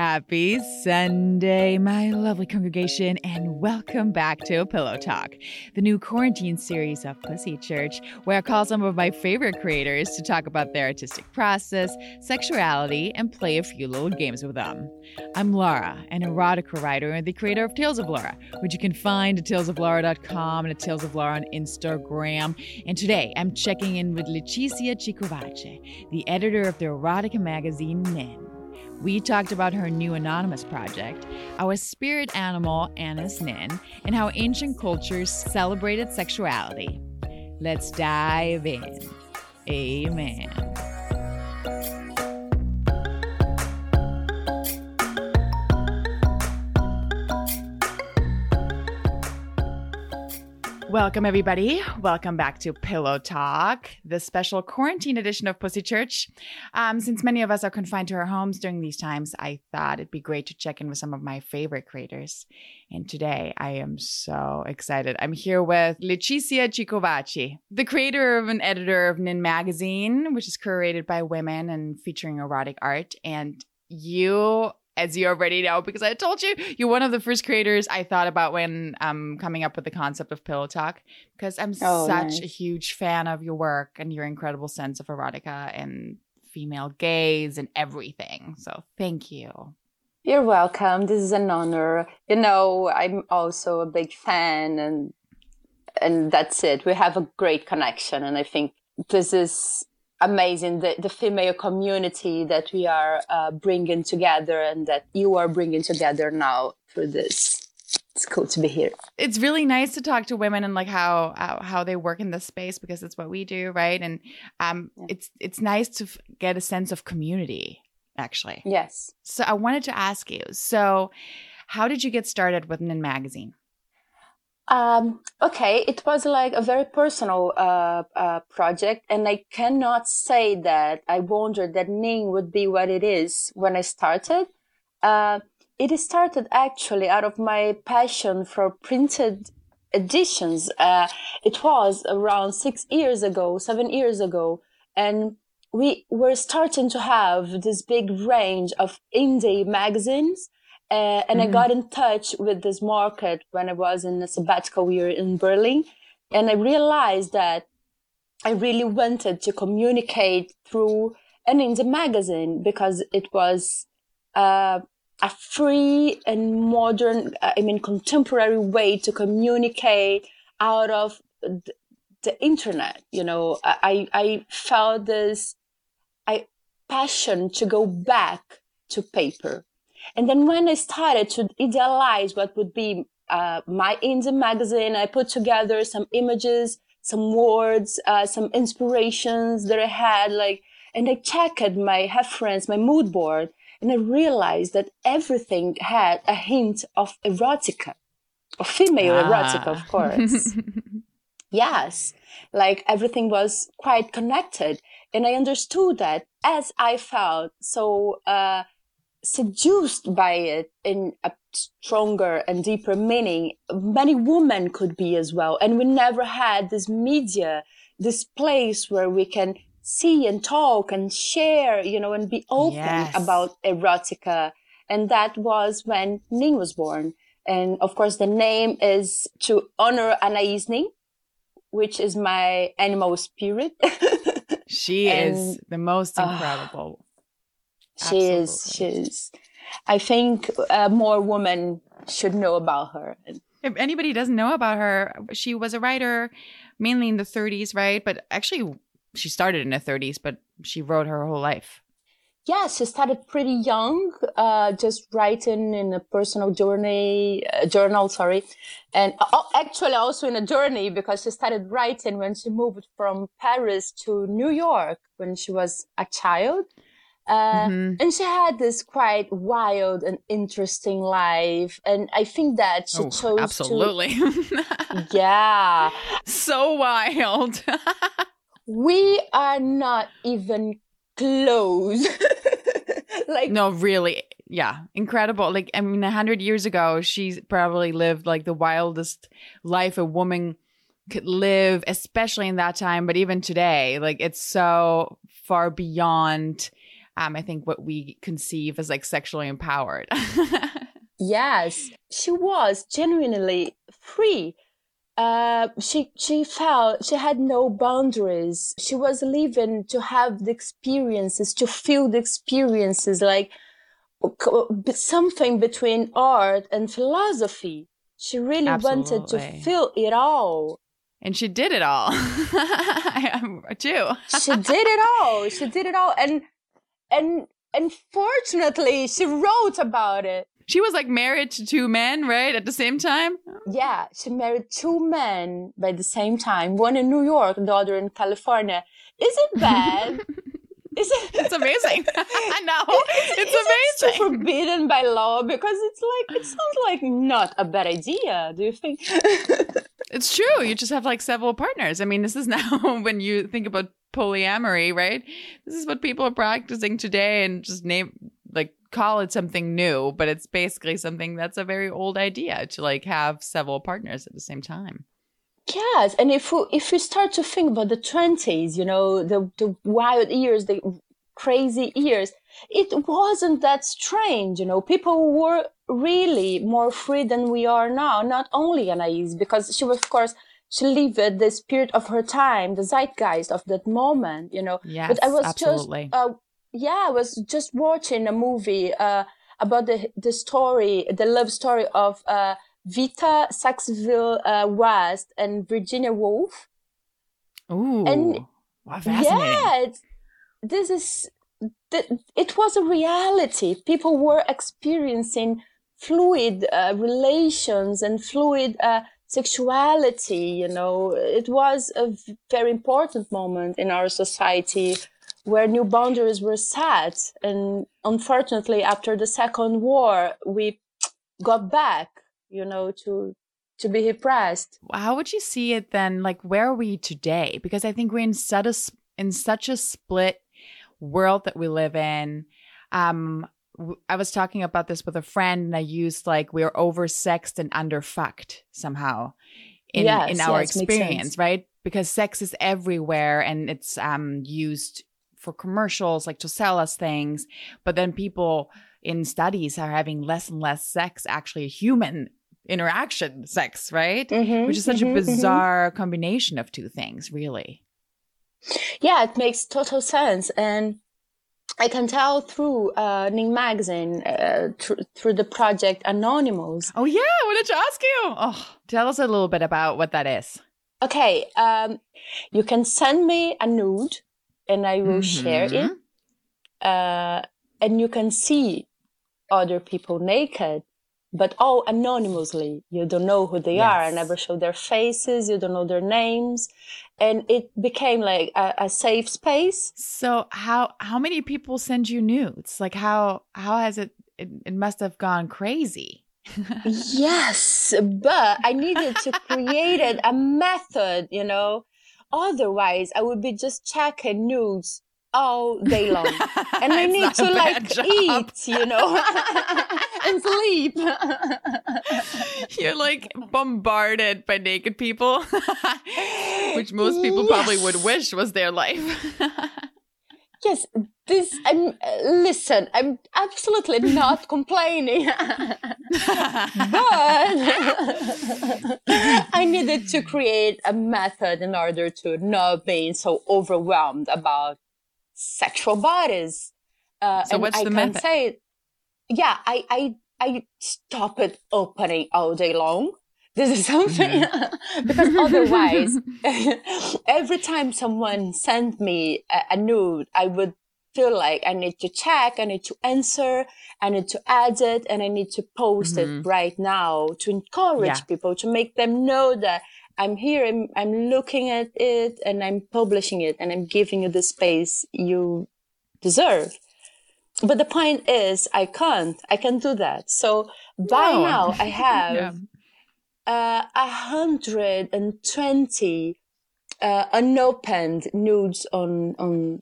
Happy Sunday, my lovely congregation, and welcome back to Pillow Talk, the new quarantine series of Pussy Church, where I call some of my favorite creators to talk about their artistic process, sexuality, and play a few little games with them. I'm Laura, an erotica writer and the creator of Tales of Laura, which you can find at talesoflaura.com and at Tales of Laura on Instagram. And today I'm checking in with Leticia Cicovace, the editor of the erotica magazine Nin. We talked about her new anonymous project, our spirit animal, Anais Nin, and how ancient cultures celebrated sexuality. Let's dive in. Amen. Welcome, everybody. Welcome back to Pillow Talk, the special quarantine edition of Pussy Church. Um, since many of us are confined to our homes during these times, I thought it'd be great to check in with some of my favorite creators. And today I am so excited. I'm here with Leticia Cicovace, the creator of and editor of Nin Magazine, which is curated by women and featuring erotic art. And you as you already know, because I told you you're one of the first creators I thought about when um coming up with the concept of Pillow Talk. Because I'm oh, such nice. a huge fan of your work and your incredible sense of erotica and female gaze and everything. So thank you. You're welcome. This is an honor. You know, I'm also a big fan and and that's it. We have a great connection and I think this is amazing the, the female community that we are uh, bringing together and that you are bringing together now through this. It's cool to be here. It's really nice to talk to women and like how how, how they work in this space because it's what we do right? And um yeah. it's it's nice to f- get a sense of community actually. Yes. So i wanted to ask you so how did you get started with nin magazine um, okay, it was like a very personal uh, uh, project, and I cannot say that I wondered that Nin would be what it is when I started. Uh, it started actually out of my passion for printed editions. Uh, it was around six years ago, seven years ago, and we were starting to have this big range of indie magazines uh, and mm-hmm. I got in touch with this market when I was in a sabbatical year in Berlin. And I realized that I really wanted to communicate through an indie magazine because it was uh, a free and modern, uh, I mean, contemporary way to communicate out of the, the internet. You know, I, I felt this I, passion to go back to paper and then when I started to idealize what would be uh, my indie magazine, I put together some images, some words, uh, some inspirations that I had, like, and I checked my reference, my mood board, and I realized that everything had a hint of erotica, of female ah. erotica, of course. yes, like everything was quite connected. And I understood that as I felt so, uh, seduced by it in a stronger and deeper meaning. Many women could be as well. And we never had this media, this place where we can see and talk and share, you know, and be open yes. about erotica. And that was when Nin was born. And of course, the name is to honor Anais Nin, which is my animal spirit. she and, is the most incredible. Uh, she is. She is. I think uh, more women should know about her. If anybody doesn't know about her, she was a writer mainly in the 30s, right? But actually, she started in the 30s, but she wrote her whole life. Yeah, she started pretty young, uh, just writing in a personal journey, uh, journal, sorry. And uh, actually also in a journey because she started writing when she moved from Paris to New York when she was a child. Uh, mm-hmm. And she had this quite wild and interesting life. And I think that she oh, chose absolutely. to. yeah. So wild. we are not even close. like, no, really. Yeah. Incredible. Like, I mean, a hundred years ago, she probably lived like the wildest life a woman could live, especially in that time. But even today, like, it's so far beyond um, I think what we conceive as like sexually empowered. yes, she was genuinely free. Uh, she she felt she had no boundaries. She was living to have the experiences, to feel the experiences, like something between art and philosophy. She really Absolutely. wanted to feel it all. And she did it all. I am too. she did it all. She did it all. And and unfortunately, she wrote about it. She was like married to two men, right? At the same time? Yeah, she married two men by the same time, one in New York, the other in California. Is it bad? Is it, it's amazing. I know. It's is amazing. It forbidden by law because it's like it sounds like not a bad idea. Do you think? it's true. You just have like several partners. I mean, this is now when you think about polyamory, right? This is what people are practicing today and just name like call it something new, but it's basically something that's a very old idea to like have several partners at the same time. Yes, and if we, if we start to think about the twenties, you know, the the wild years, the crazy years, it wasn't that strange. You know, people were really more free than we are now. Not only Anais, because she was, of course, she lived the spirit of her time, the zeitgeist of that moment. You know, yes, but I was absolutely. just, uh, yeah, I was just watching a movie uh, about the the story, the love story of. Uh, Vita Sackville uh, West and Virginia Woolf. Ooh, and wow, yeah, this is it was a reality. People were experiencing fluid uh, relations and fluid uh, sexuality. You know, it was a very important moment in our society where new boundaries were set. And unfortunately, after the Second War, we got back you know, to to be repressed. How would you see it then? Like, where are we today? Because I think we're in such a in such a split world that we live in. Um, I was talking about this with a friend, and I used like we're oversexed and underfucked somehow in yes, in our yes, experience, right? Because sex is everywhere, and it's um used for commercials, like to sell us things. But then people in studies are having less and less sex, actually human interaction sex, right? Mm-hmm, Which is such mm-hmm, a mm-hmm. bizarre mm-hmm. combination of two things, really. Yeah, it makes total sense. And I can tell through uh, Nin Magazine, uh, tr- through the project Anonymous. Oh, yeah. I wanted to ask you. Oh, tell us a little bit about what that is. Okay. Um, you can send me a nude and I will share it. Mm-hmm. Uh, and you can see other people naked but all anonymously. You don't know who they yes. are. I never show their faces. You don't know their names. And it became like a, a, safe space. So how, how many people send you nudes? Like how, how has it, it, it must have gone crazy. yes, but I needed to create a method, you know. Otherwise, I would be just checking nudes all day long. And I need to like job. eat, you know, and sleep. You're like bombarded by naked people, which most people yes. probably would wish was their life. yes, this, I'm, listen, I'm absolutely not complaining. but I needed to create a method in order to not being so overwhelmed about sexual bodies. Uh, so what's I the method? Say, yeah, I, I, I stop it opening all day long. This is something mm-hmm. because otherwise, every time someone sent me a, a nude, I would feel like I need to check, I need to answer, I need to add it, and I need to post mm-hmm. it right now to encourage yeah. people, to make them know that I'm here, I'm, I'm looking at it and I'm publishing it and I'm giving you the space you deserve. But the point is, I can't, I can't do that. So by no. now I have uh, 120 uh, unopened nudes on, on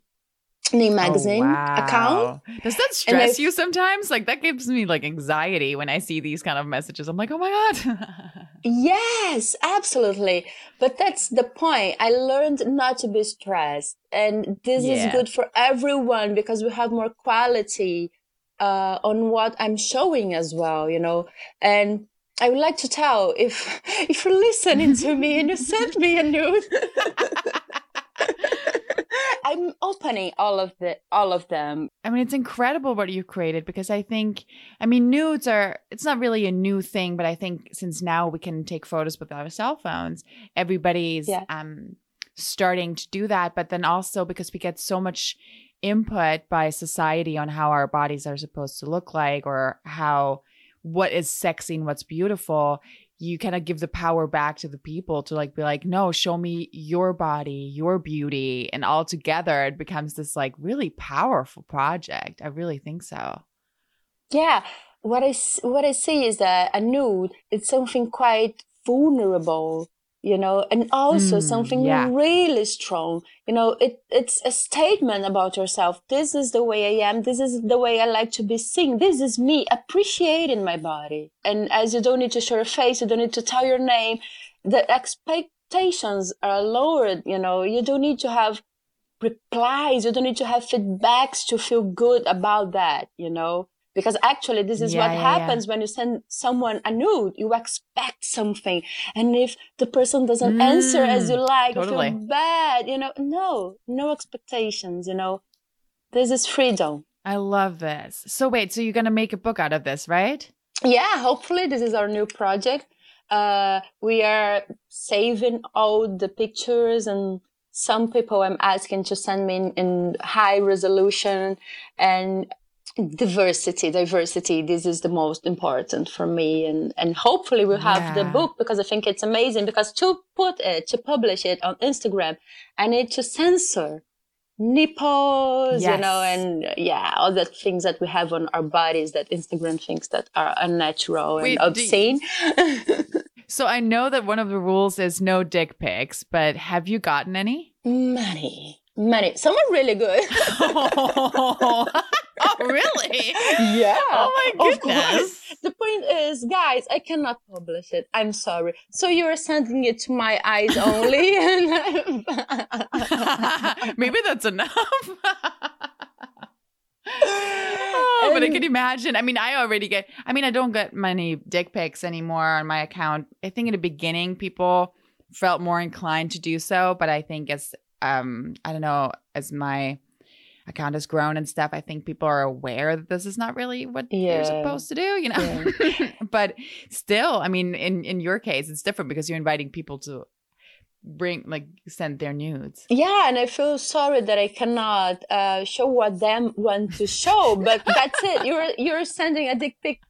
Nin Magazine oh, wow. account. Does that stress you sometimes? Like that gives me like anxiety when I see these kind of messages. I'm like, oh my God. Yes, absolutely. But that's the point. I learned not to be stressed. And this yeah. is good for everyone because we have more quality uh, on what I'm showing as well, you know. And I would like to tell if if you're listening to me and you sent me a nude. I'm opening all of the all of them. I mean, it's incredible what you've created because I think, I mean, nudes are. It's not really a new thing, but I think since now we can take photos with our cell phones, everybody's yeah. um starting to do that. But then also because we get so much input by society on how our bodies are supposed to look like or how what is sexy and what's beautiful you kind of give the power back to the people to like be like no show me your body your beauty and all together it becomes this like really powerful project. I really think so. Yeah. What i what i see is that a nude it's something quite vulnerable you know and also mm, something yeah. really strong. You know it it's a statement about yourself. This is the way i am. This is the way i like to be seen. This is me appreciating my body. And as you don't need to show your face you don't need to tell your name the expectations are lowered you know. You don't need to have replies. You don't need to have feedbacks to feel good about that you know because actually this is yeah, what yeah, happens yeah. when you send someone a nude. You expect something. And if the person doesn't mm, answer as you like totally. you feel bad you know no no expectations you know. This is freedom. I love this. So wait so you're gonna make a book out of this right? Yeah hopefully this is our new project. Uh, we are saving all the pictures and some people i'm asking to send me in, in high resolution. And diversity diversity this is the most important for me. And and hopefully we'll have yeah. the book because i think it's amazing because to put it to publish it on instagram i need to censor nipples yes. you know and yeah all the things that we have on our bodies that instagram thinks that are unnatural Wait, and obscene. You... so i know that one of the rules is no dick pics but have you gotten any? Many many some are really good oh, really? Yeah. Oh my goodness. The point is, guys, I cannot publish it. I'm sorry. So you're sending it to my eyes only. Maybe that's enough. oh, but I can imagine. I mean, I already get. I mean, I don't get many dick pics anymore on my account. I think in the beginning, people felt more inclined to do so, but I think as um, I don't know, as my account has grown and stuff, I think people are aware that this is not really what yeah. you're supposed to do, you know. Yeah. but still, I mean, in in your case, it's different because you're inviting people to bring like send their nudes yeah and i feel sorry that i cannot uh, show what them want to show but that's it you're you're sending a dick pic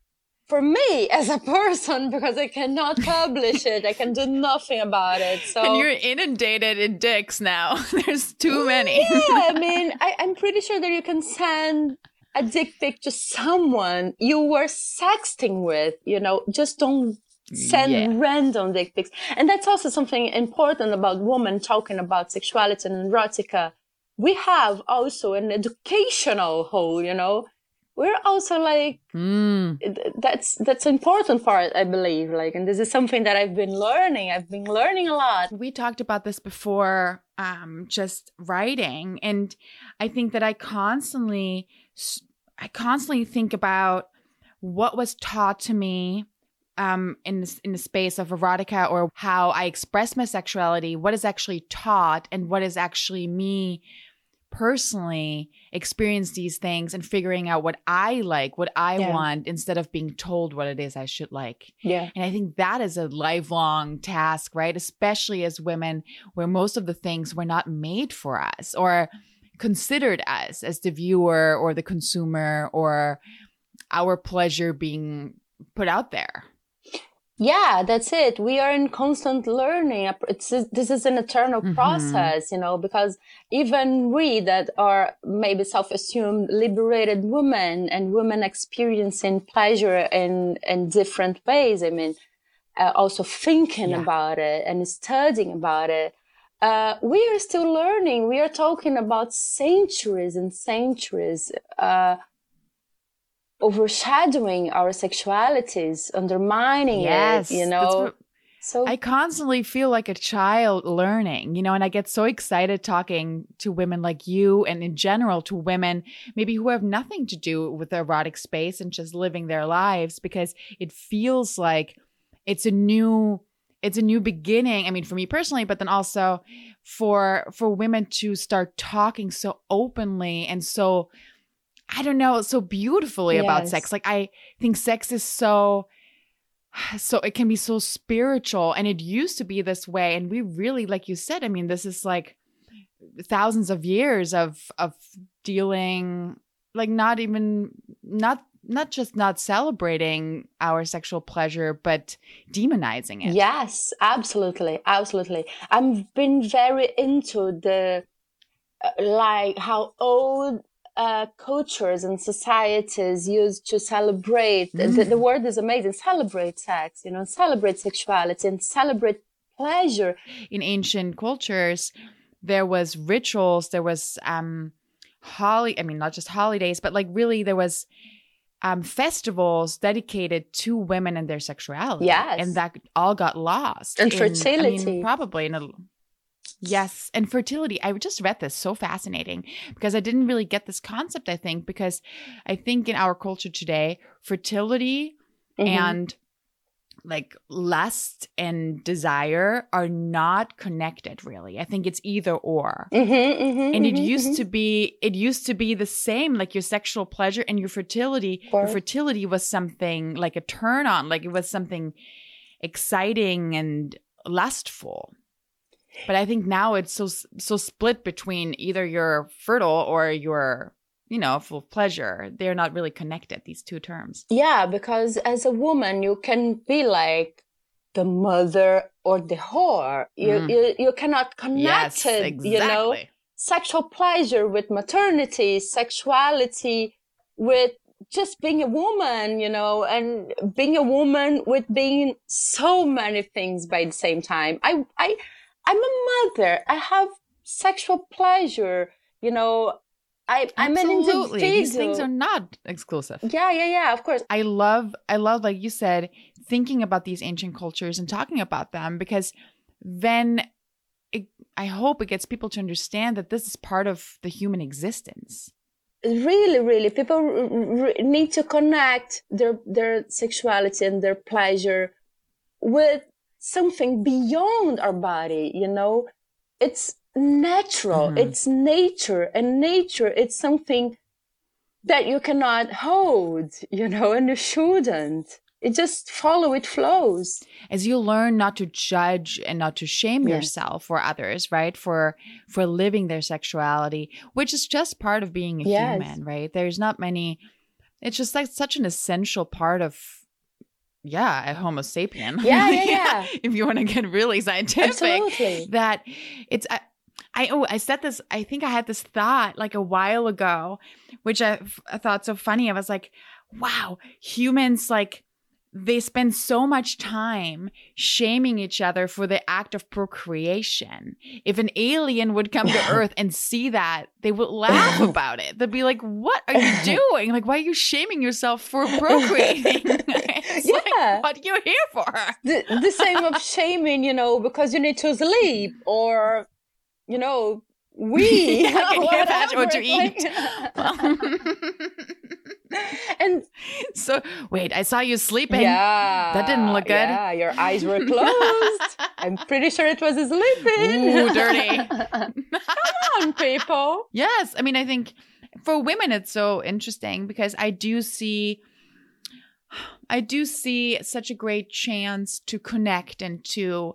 for me as a person because I cannot publish it. I can do nothing about it. So and you're inundated in dicks now. There's too many. Yeah, I mean, I, I'm pretty sure that you can send a dick pic to someone you were sexting with. You know, just don't send yeah. random dick pics. And that's also something important about women talking about sexuality and erotica. We have also an educational hole. you know we're also like mm. that's that's important part i believe like and this is something that i've been learning i've been learning a lot we talked about this before um just writing and i think that i constantly i constantly think about what was taught to me um, in this, in the space of erotica or how I express my sexuality, what is actually taught and what is actually me personally experience these things and figuring out what I like, what I yeah. want, instead of being told what it is I should like. Yeah. And I think that is a lifelong task, right? Especially as women, where most of the things were not made for us or considered us as the viewer or the consumer or our pleasure being put out there yeah that's it we are in constant learning it's this is an eternal mm-hmm. process you know because even we that are maybe self-assumed liberated women and women experiencing pleasure in in different ways i mean uh, also thinking yeah. about it and studying about it uh, we are still learning we are talking about centuries and centuries uh, overshadowing our sexualities, undermining yes, it, you know. So I constantly feel like a child learning, you know, and I get so excited talking to women like you and in general to women maybe who have nothing to do with the erotic space and just living their lives because it feels like it's a new it's a new beginning i mean for me personally but then also for for women to start talking so openly and so i don't know so beautifully yes. about sex like i think sex is so so it can be so spiritual and it used to be this way and we really like you said i mean this is like thousands of years of of dealing like not even not not just not celebrating our sexual pleasure, but demonizing it. Yes, absolutely, absolutely. I've been very into the uh, like how old uh, cultures and societies used to celebrate. Mm. The, the mm. word is amazing. Celebrate sex, you know, celebrate sexuality and celebrate pleasure. In ancient cultures, there was rituals. There was um, holly. I mean, not just holidays, but like really, there was um, festivals dedicated to women and their sexuality. Yes. And that all got lost. And in, fertility. I mean, probably in a Yes, and fertility. I just read this so fascinating because I didn't really get this concept, I think, because I think in our culture today, fertility mm-hmm. and like lust and desire are not connected really i think it's either or mm-hmm, mm-hmm, and it mm-hmm, used mm-hmm. to be it used to be the same like your sexual pleasure and your fertility your fertility was something like a turn on like it was something exciting and lustful but i think now it's so so split between either you're fertile or you're you know, full of pleasure. They're not really connected, these two terms. Yeah, because as a woman, you can be like the mother or the whore. You, mm. you, you cannot connect yes, it, exactly. you know, sexual pleasure with maternity, sexuality with just being a woman, you know, and being a woman with being so many things by the same time. I, I, I'm a mother. I have sexual pleasure, you know, I, I'm Absolutely. an individual. These things are not exclusive. Yeah, yeah, yeah. Of course. I love, I love, like you said, thinking about these ancient cultures and talking about them because then it, I hope it gets people to understand that this is part of the human existence. Really, really, people r- r- need to connect their their sexuality and their pleasure with something beyond our body. You know, it's natural. Mm-hmm. It's nature and nature, it's something that you cannot hold, you know, and you shouldn't. It just follow, it flows. As you learn not to judge and not to shame yourself or others, right? For for living their sexuality, which is just part of being a yes. human, right? There's not many it's just like such an essential part of yeah, a Homo sapien. Yeah, yeah, yeah. if you want to get really scientific, Absolutely. that it's I oh I said this I think I had this thought like a while ago, which I, I thought so funny. I was like, wow, humans like they spend so much time shaming each other for the act of procreation. If an alien would come to Earth and see that, they would laugh about it. They'd be like, "What are you doing? Like, why are you shaming yourself for procreating?" yeah, like, what are you here for? The, the same of shaming, you know, because you need to sleep or you know, we. I can hear that what you eat. and so, wait, I saw you sleeping. Yeah, that didn't look good. Yeah, your eyes were closed. I'm pretty sure it was sleeping. Ooh, dirty. Come on, people. Yes, I mean, I think for women it's so interesting because I do see. I do see such a great chance to connect and to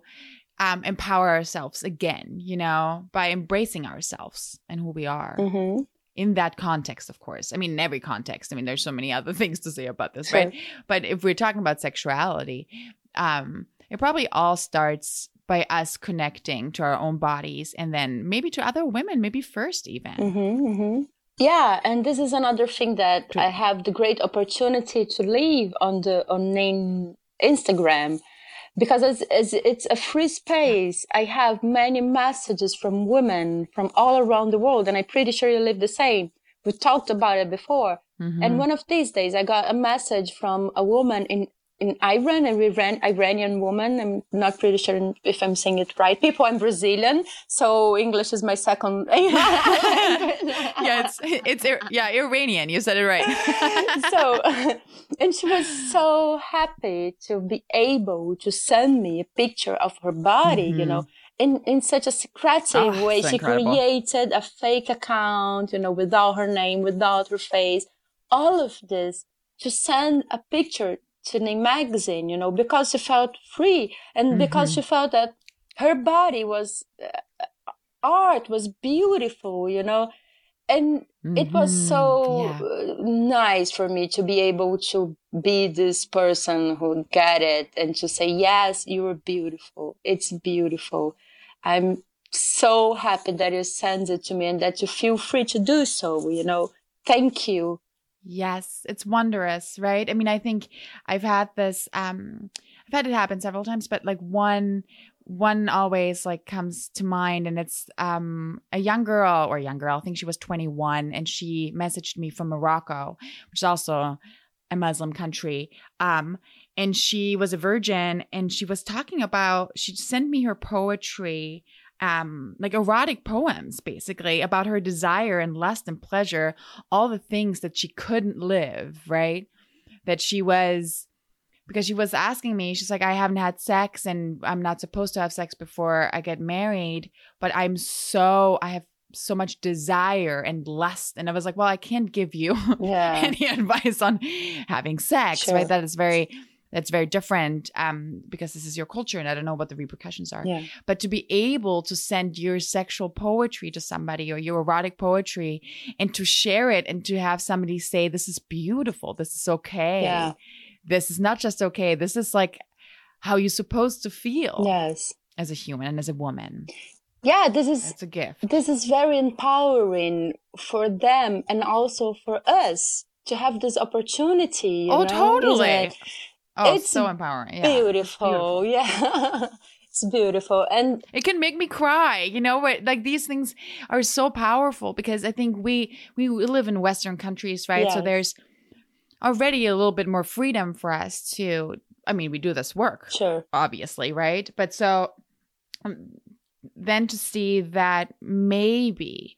um, empower ourselves again, you know, by embracing ourselves and who we are. Mm-hmm. In that context, of course. I mean, in every context. I mean, there's so many other things to say about this, right? But if we're talking about sexuality, um, it probably all starts by us connecting to our own bodies and then maybe to other women, maybe first even. Mm-hmm, mm-hmm. Yeah, and this is another thing that I have the great opportunity to leave on the on Instagram because it's, it's, it's, a free space. I have many messages from women from all around the world, and I'm pretty sure you live the same. We talked about it before. Mm-hmm. And one of these days, I got a message from a woman in in Iran, a Iran, Iranian woman. I'm not pretty sure if I'm saying it right. People, I'm Brazilian, so English is my second. yeah, it's it's yeah Iranian. You said it right. so, and she was so happy to be able to send me a picture of her body. Mm-hmm. You know. In, in such a secretive oh, way, she incredible. created a fake account, you know, without her name, without her face, all of this to send a picture to the magazine, you know, because she felt free and mm-hmm. because she felt that her body was uh, art was beautiful, you know, and mm-hmm. it was mm-hmm. so yeah. Uh, nice for me to be able to be this person who get it and to say, yes, you are beautiful. It's beautiful. I'm so happy that you send it to me and that you feel free to do so, you know. Thank you. Yes, it's wondrous, right? I mean, I think I've had this um I've had it happen several times, but like one one always like comes to mind and it's um a young girl or young girl, I think she was 21 and she messaged me from Morocco, which is also a Muslim country. Um and she was a virgin and she was talking about she sent me her poetry um like erotic poems basically about her desire and lust and pleasure all the things that she couldn't live right that she was because she was asking me she's like i haven't had sex and i'm not supposed to have sex before i get married but i'm so i have so much desire and lust and i was like well i can't give you yeah. any advice on having sex sure. right that is very that's very different um, because this is your culture and I don't know what the repercussions are. Yeah. But to be able to send your sexual poetry to somebody or your erotic poetry and to share it and to have somebody say, This is beautiful, this is okay. Yeah. This is not just okay. This is like how you're supposed to feel. Yes. As a human and as a woman. Yeah, this is it's a gift. This is very empowering for them and also for us to have this opportunity. oh, know? totally. Oh, it's so empowering. Yeah. Beautiful. beautiful. Yeah. it's beautiful. And it can make me cry, you know, like these things are so powerful because I think we we live in western countries, right? Yes. So there's already a little bit more freedom for us to I mean, we do this work. Sure. Obviously, right? But so um, then to see that maybe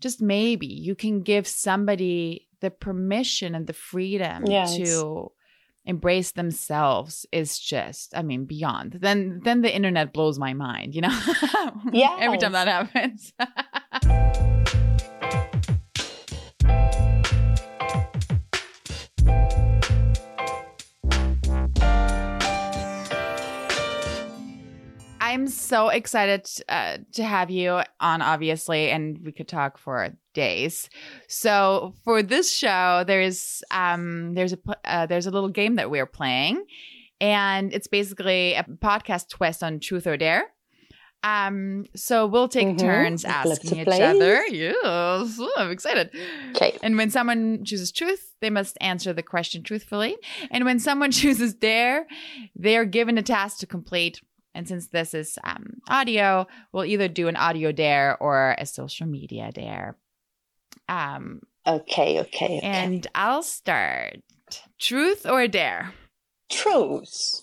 just maybe you can give somebody the permission and the freedom yes. to embrace themselves is just i mean beyond. Then then the internet blows my mind you know? Yeah every time that happens I'm so excited uh, to have you on, obviously, and we could talk for days. So for this show, there's um, there's a uh, there's a little game that we're playing, and it's basically a podcast twist on Truth or Dare. Um, so we'll take mm-hmm. turns asking each play. other. Yes, oh, I'm excited. Okay. And when someone chooses truth, they must answer the question truthfully. And when someone chooses dare, they are given a task to complete. And since this is um, audio, we'll either do an audio dare or a social media dare. Um, okay, okay, okay. And I'll start. Truth or dare? Truth.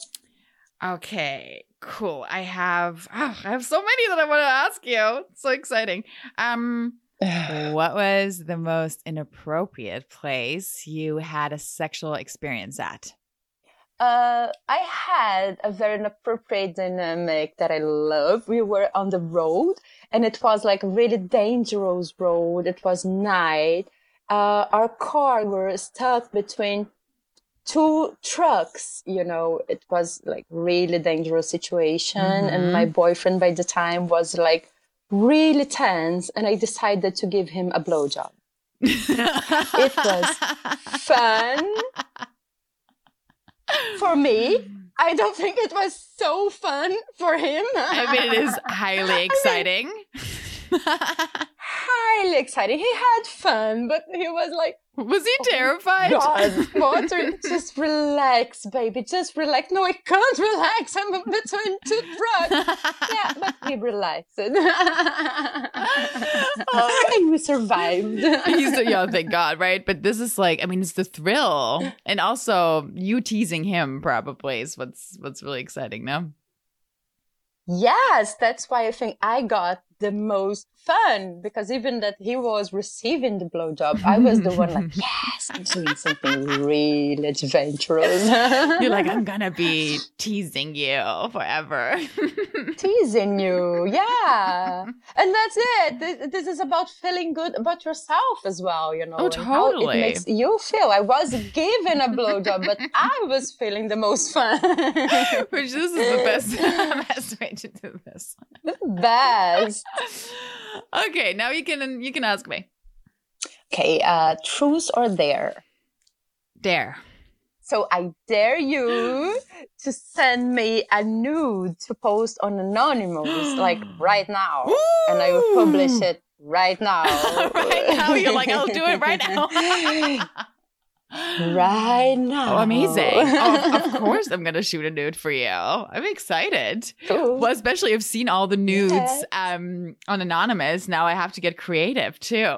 Okay, cool. I have oh, I have so many that I want to ask you. It's so exciting. Um what was the most inappropriate place you had a sexual experience at? Uh, I had a very inappropriate dynamic that I love. We were on the road and it was like a really dangerous road. It was night. Uh, our car were stuck between two trucks, you know, it was like really dangerous situation. Mm-hmm. And my boyfriend by the time was like really tense and I decided to give him a blowjob. it was fun for me. I don't think it was so fun for him. I mean, it is highly exciting. I highly exciting. He had fun, but he was like, was he oh terrified? God, water, just relax, baby. Just relax. No, I can't relax. I'm between two drugs. yeah, but he relaxed. oh. and we survived. He's, yeah, thank God, right? But this is like, I mean, it's the thrill. And also you teasing him probably is what's what's really exciting, no? Yes, that's why I think I got the most fun because even that he was receiving the blowjob, I was the one like, yes, I'm doing something really adventurous. You're like, I'm gonna be teasing you forever. teasing you, yeah. And that's it. This, this, is about feeling good about yourself as well, you know. Oh, totally. it makes you feel. I was given a blowjob, but I was feeling the most fun. Which this is the best, best way to do this. The best. okay, now you can you can ask me. Okay, uh, truth or dare? Dare. So I dare you to send me a nude to post on Anonymous, like right now, and I will publish it right now. right now, you're like, I'll do it right now. right now. Oh, amazing. Oh, of course, I'm going to shoot a nude for you. I'm excited. Cool. Well, especially I've seen all the nudes yes. um, on Anonymous. Now I have to get creative too.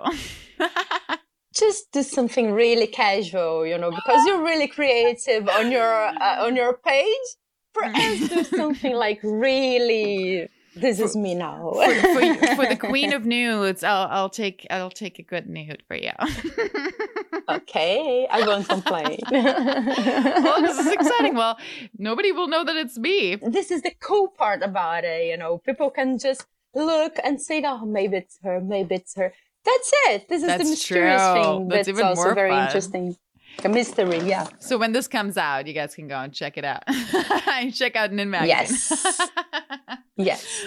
Just do something really casual, you know, because you're really creative on your uh, on your page. For us, do something like really this is me now. for, for, for, the queen of nudes, I'll I'll take I'll take a good nude for you. okay, I won't complain. well, this is exciting. Well, nobody will know that it's me. This is the cool part about it. You know, people can just look and say, "Oh, maybe it's her. Maybe it's her." That's it. This is that's the mysterious true. thing. That's, that's also more very fun. interesting. A mystery, yeah. So when this comes out, you guys can go and check it out. check out Nin Magazine. Yes. yes.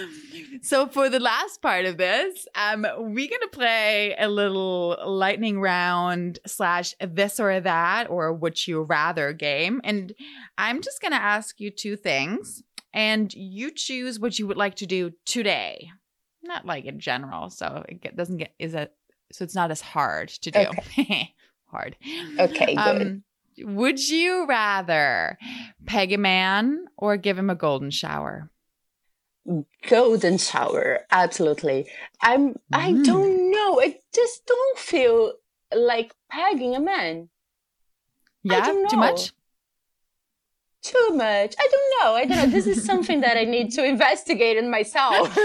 So for the last part of this, um, we're gonna play a little lightning round slash this or that or would you rather game, and I'm just gonna ask you two things, and you choose what you would like to do today, not like in general, so it doesn't get is it so it's not as hard to do. Okay. hard. Okay, good. Um, would you rather peg a man or give him a golden shower? Golden shower, absolutely. I'm. Mm. I don't know. I just don't feel like pegging a man. Yeah, too much. Too much. I don't know. I don't know. This is something that I need to investigate in myself.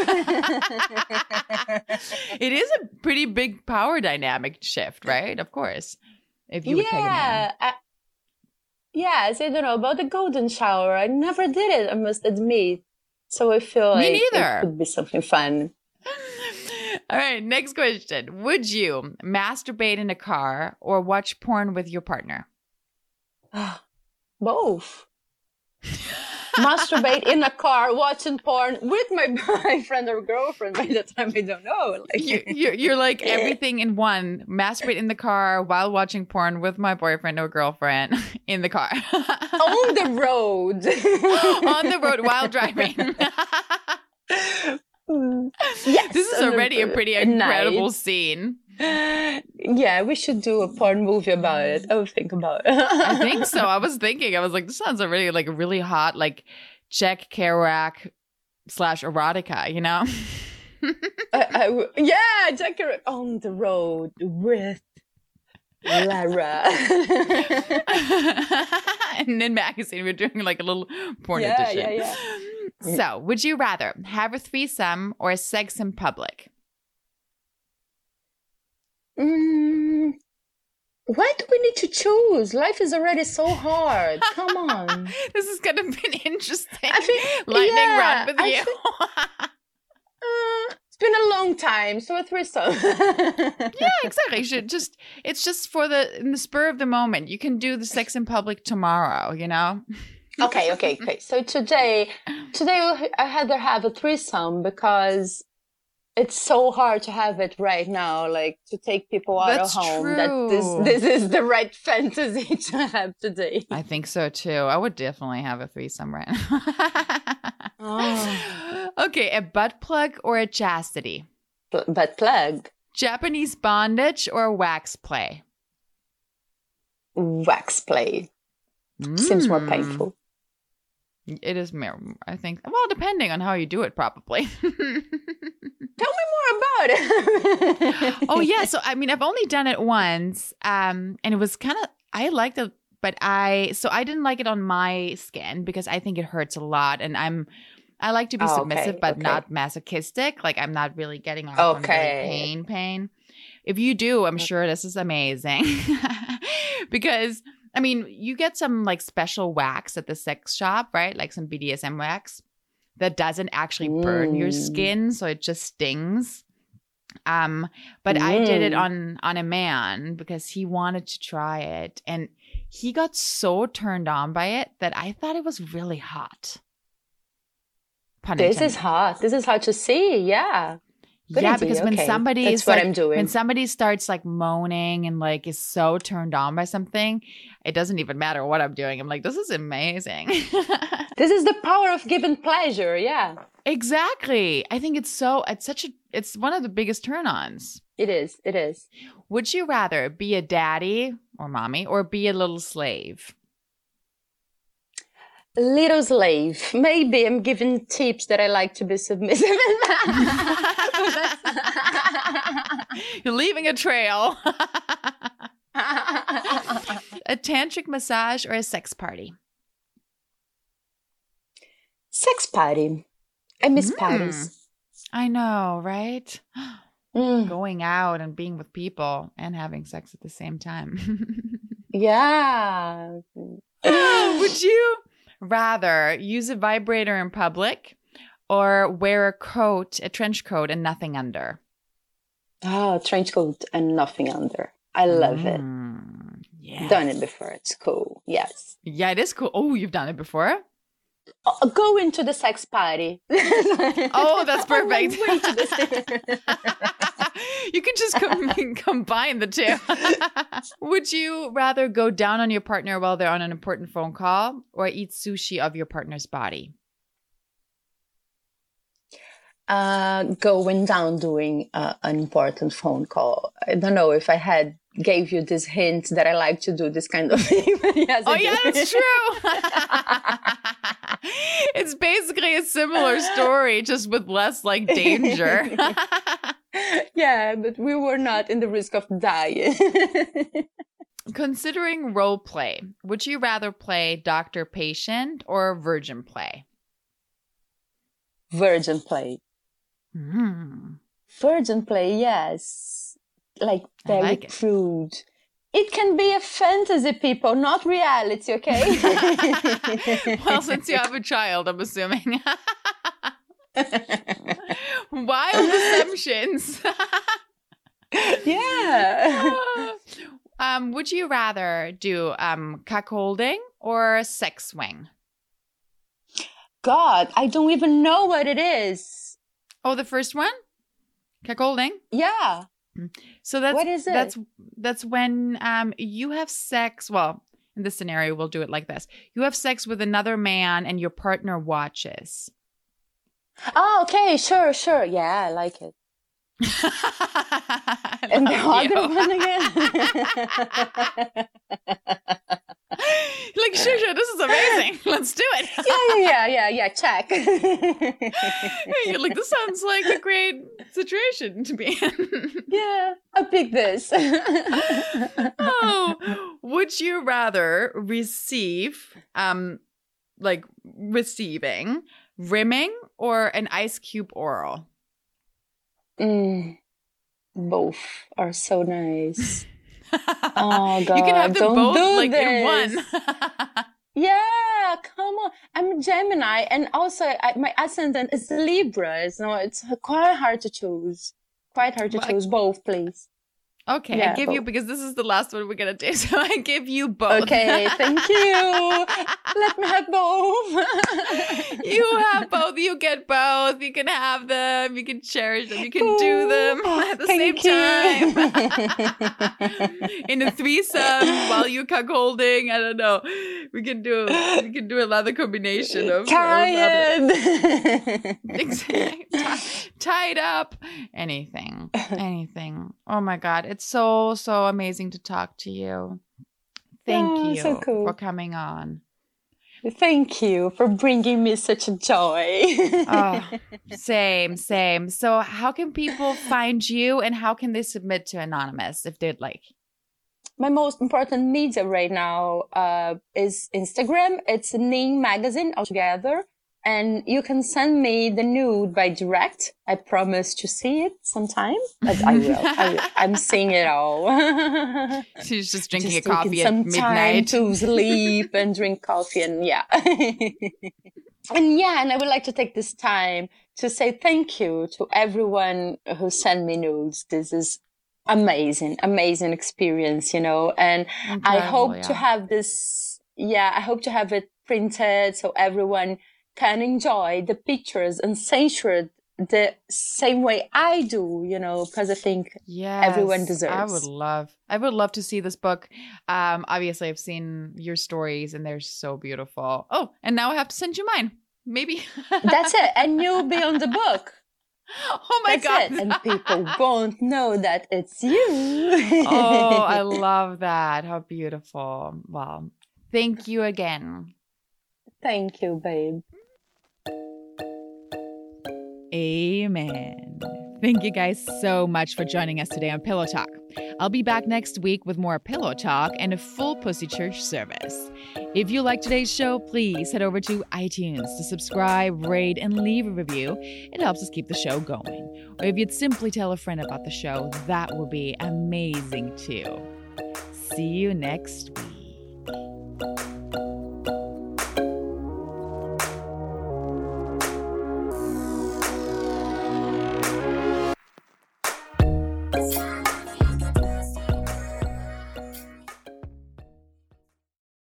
it is a pretty big power dynamic shift, right? Of course if you would yeah. I, yes, I don't know about the golden shower. I never did it. I must admit. So I feel Me like neither. it could be something fun. All right, next question. Would you masturbate in a car or watch porn with your partner? Both masturbate in a car watching porn with my boyfriend or girlfriend by the time I don't know. Like you, you're, you're like everything in one. Masturbate in the car while watching porn with my boyfriend or girlfriend in the car. On the road. On the road while driving. yes. This is already a pretty incredible night. scene. Yeah, we should do a porn movie about it. I would think about it. I think so. I was thinking, I was like, this sounds already like really hot, like Jack Kerouac slash erotica, you know? I, I, yeah, Jack Kerouac on the road with Lara. and in magazine, we're doing like a little porn yeah, edition. Yeah, yeah. So, would you rather have a threesome or a sex in public? Mm, why do we need to choose? Life is already so hard. Come on. this is gonna be an interesting think, lightning yeah, run with you. Think, uh, it's been a long time, so a threesome. yeah, exactly. You should just it's just for the in the spur of the moment. You can do the sex in public tomorrow, you know? okay, okay, okay. So today today I had to have a threesome because it's so hard to have it right now, like to take people out That's of home. True. That this this is the right fantasy to have today. I think so too. I would definitely have a threesome right now. oh. Okay, a butt plug or a chastity? B- butt plug. Japanese bondage or wax play? Wax play. Seems more Mm. painful. It is I think. Well, depending on how you do it, probably. Tell me more about it. oh yeah, so I mean, I've only done it once, um, and it was kind of I liked it, but I so I didn't like it on my skin because I think it hurts a lot, and I'm I like to be Oh, submissive, okay, but okay. not masochistic. Like I'm not really getting off on really Okay. pain, pain. If you do, I'm sure this is amazing because. I mean, you get some like special wax at the sex shop, right? Like some BDSM wax that doesn't actually burn your Mm. skin, so it just stings. Um, but I did it Mm. on on a man because he wanted to try it, and he got so turned on by it that I thought it was really hot. Pun this is intended. hot. This is hard to see. Yeah. Good yeah, because when Okay, somebody that's is what like, I'm doing. when somebody starts like moaning and like is so turned on by something, it doesn't even matter what I'm doing. I'm like, this is amazing. This is the power of giving pleasure. Yeah, exactly. I think it's so. It's such a. It's one of the biggest turn-ons. it is. It is. Would you rather be a daddy or mommy or be a little slave? Little slave. Maybe I'm giving tips that I like to be submissive. You're leaving a trail. a tantric massage or a sex party? Sex party. I miss Mm. parties. I know, right? Mm, Going out and being with people and having sex at the same time. yeah. Would you rather use a vibrator in public or wear a coat, a trench coat, and nothing under? Oh, trench coat and nothing under. I love it. Mm, Yeah. Done it before. It's cool. Yes. Yeah, it is cool. Oh, you've done it before? Oh, go into the sex party. Oh, that's perfect. Wait to you can just com- combine the two. Would you rather go down on your partner while they're on an important phone call or eat sushi of your partner's body? uh, going down doing uh, an important phone call. I don't know if I had gave you this hint that I like to do this kind of thing. yes, Oh yeah, that's true. it's basically a similar story, just with less like danger. yeah, but we were not in the risk of dying. Considering role play, would you rather play doctor patient or virgin play? Virgin play. Hmm. Virgin play, yes. Like very like it. crude. It can be a fantasy, people, not reality, okay? well, since you have a child, I'm assuming. Wild assumptions. yeah. um, would you rather do um cuckolding or sex swing? God, I don't even know what it is. Oh, the first one, cuckolding. Yeah. So that's What is it? That's that's when um you have sex. Well, in this scenario, we'll do it like this: you have sex with another man, and your partner watches. Oh, okay, sure, sure. Yeah, I like it. And the other one again. like, sure, sure, this is amazing. Let's do it. yeah, yeah, yeah, yeah, yeah. Check. You're like, this sounds like a great situation to be in. yeah, I pick this. oh, would you rather receive, um, like receiving rimming or an ice cube oral? Mm, both are so nice. Oh, you can have God, them don't both like in one. Yeah, come on. I'm Gemini, and also I, my ascendant is Libra. So it's quite hard to choose. Quite hard to Well, I- choose both, please. Okay, I Yeah, give you because this is the last one we're gonna do. So I give you both. Okay, thank you. Let me have both. you have both. You get both. You can have them. You can cherish them. You can do them at the same thank time. you. In a threesome while you cuckolding. I don't know. We can do. a, We can do another combination of. Tired. Exactly. tied up, anything, anything. Oh my God. It's so, so amazing to talk to you. Thank Oh, you so cool. for coming on. Thank you for bringing me such a joy. Oh, same, same. So, how can people find you and how can they submit to Anonymous if they'd like? My most important media right now uh, is Instagram. It's Nin Magazine altogether. And you can send me the nude by direct. I promise to see it sometime, but I will. I, I'm seeing it all. She's just drinking Just a coffee at some time midnight. to sleep and drink coffee and yeah. and yeah, and I would like to take this time to say thank you to everyone who sent me nudes. This is amazing, amazing experience, you know, and I Incredible, hope to have this, yeah, I hope to have it printed so everyone can enjoy the pictures and censure the same way I do, you know, because I think everyone deserves. It. I would love. I would love to see this book. Um, obviously, I've seen your stories, and they're so beautiful. Oh, and now I have to send you mine. Maybe that's it. And you'll be on the book. oh my That's god! it. And people won't know that it's you. oh, I love that. How beautiful. Well, thank you again. Thank you, babe. Amen. Thank you guys so much for joining us today on Pillow Talk. I'll be back next week with more Pillow Talk and a full Pussy Church service. If you like today's show, please head over to iTunes to subscribe, rate, and leave a review. It helps us keep the show going. Or if you'd simply tell a friend about the show, that would be amazing too. See you next week.